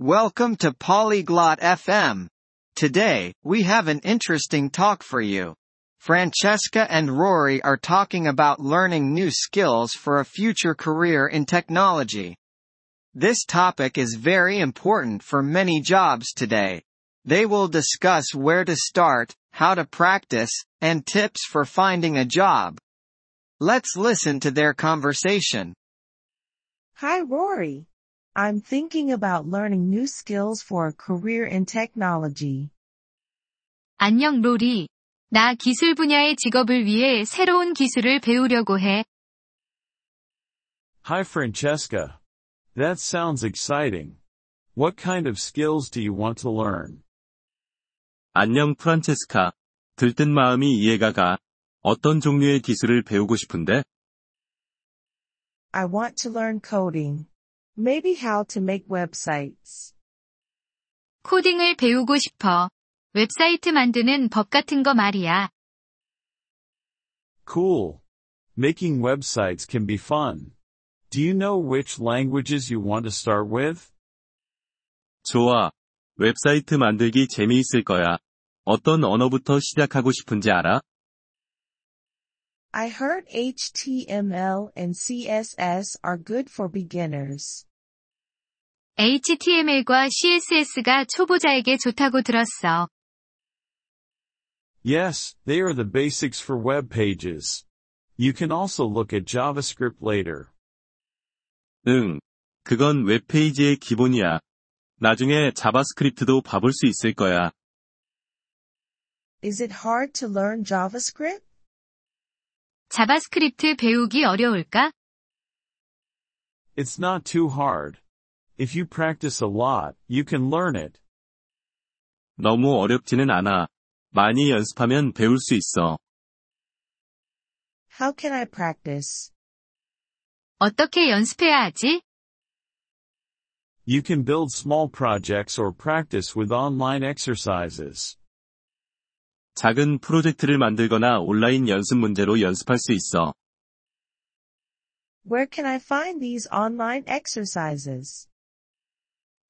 Welcome to Polyglot FM. Today, we have an interesting talk for you. Francesca and Rory are talking about learning new skills for a future career in technology. This topic is very important for many jobs today. They will discuss where to start, how to practice, and tips for finding a job. Let's listen to their conversation. Hi, Rory. I'm thinking about learning new skills for a career in technology. 안녕 로리. 나 기술 분야의 직업을 위해 새로운 기술을 배우려고 해. Hi Francesca. That sounds exciting. What kind of skills do you want to learn? 안녕 프란체스카. 들뜬 마음이 이해가 가. 어떤 종류의 기술을 배우고 싶은데? I want to learn coding. Maybe how to make websites. 코딩을 배우고 싶어. 웹사이트 만드는 법 같은 거 말이야. Cool. Making websites can be fun. Do you know which languages you want to start with? 좋아. 웹사이트 만들기 재미있을 거야. 어떤 언어부터 시작하고 싶은지 알아? I heard HTML and CSS are good for beginners. HTML과 CSS가 초보자에게 좋다고 들었어. Yes, they are the basics for web pages. You can also look at JavaScript later. 응. 그건 웹페이지의 기본이야. 나중에 자바스크립트도 봐볼 수 있을 거야. Is it hard to learn JavaScript? 자바스크립트 배우기 어려울까? It's not too hard. If you practice a lot, you can learn it. 너무 어렵지는 않아. 많이 연습하면 배울 수 있어. How can I practice? 어떻게 연습해야 하지? You can build small projects or practice with online exercises. 작은 프로젝트를 만들거나 온라인 연습 문제로 연습할 수 있어. Where can I find these online exercises?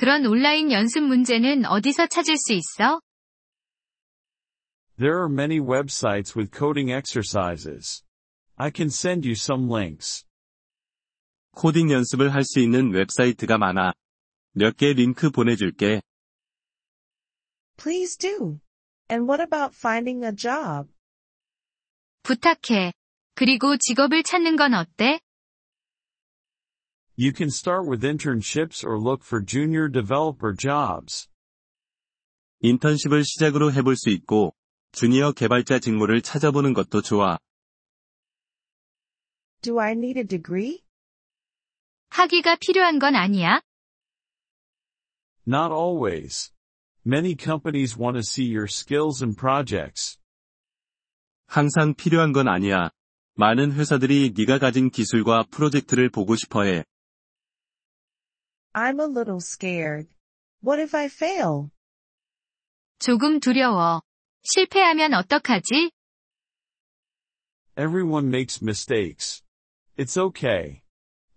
그런 온라인 연습 문제는 어디서 찾을 수 있어? There are many websites with coding exercises. I can send you some links. 코딩 연습을 할 수 있는 웹사이트가 많아. 몇 개 링크 보내줄게. Please do. And what about finding a job? 부탁해. 그리고 직업을 찾는 건 어때? You can start with internships or look for junior developer jobs. 인턴십을 시작으로 해볼 수 있고, 주니어 개발자 직무를 찾아보는 것도 좋아. Do I need a degree? 학위가 필요한 건 아니야? Not always. Many companies want to see your skills and projects. 항상 필요한 건 아니야. 많은 회사들이 네가 가진 기술과 프로젝트를 보고 싶어 해. I'm a little scared. What if I fail? 조금 두려워. 실패하면 어떡하지? Everyone makes mistakes. It's okay.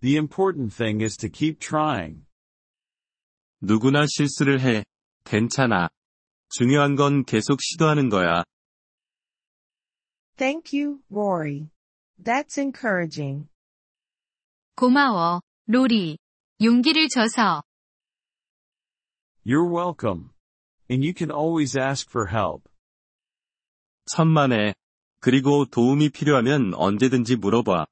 The important thing is to keep trying. 누구나 실수를 해. 괜찮아. 중요한 건 계속 시도하는 거야. Thank you, Rory. That's encouraging. 고마워, 로리. 용기를 줘서. You're welcome. And you can always ask for help. 천만에. 그리고 도움이 필요하면 언제든지 물어봐.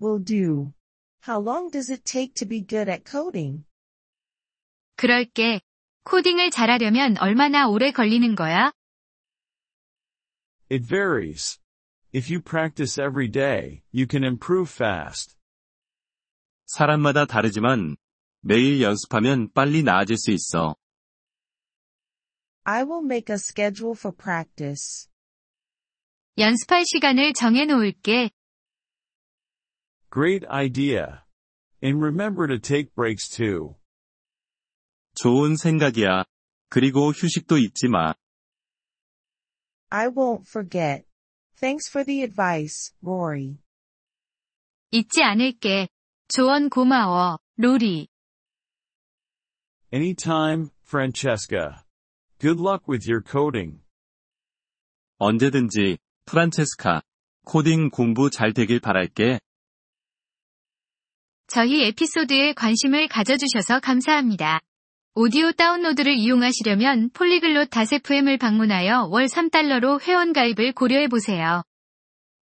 Will do. How long does it take to be good at coding? 그럴게. 코딩을 잘하려면 얼마나 오래 걸리는 거야? It varies. If you practice every day, you can improve fast. 사람마다 다르지만, 매일 연습하면 빨리 나아질 수 있어. I will make a schedule for practice. 연습할 시간을 정해 놓을게. Great idea. And remember to take breaks too. 좋은 생각이야. 그리고 휴식도 잊지 마. I won't forget. Thanks for the advice, Rory. 잊지 않을게. 조언 고마워, 로리. Anytime, Francesca. Good luck with your coding. 언제든지, 프란체스카. 코딩 공부 잘 되길 바랄게. 저희 에피소드에 관심을 가져주셔서 감사합니다. 오디오 다운로드를 이용하시려면 폴리글롯 다세프엠을 방문하여 월 3달러로 회원가입을 고려해보세요.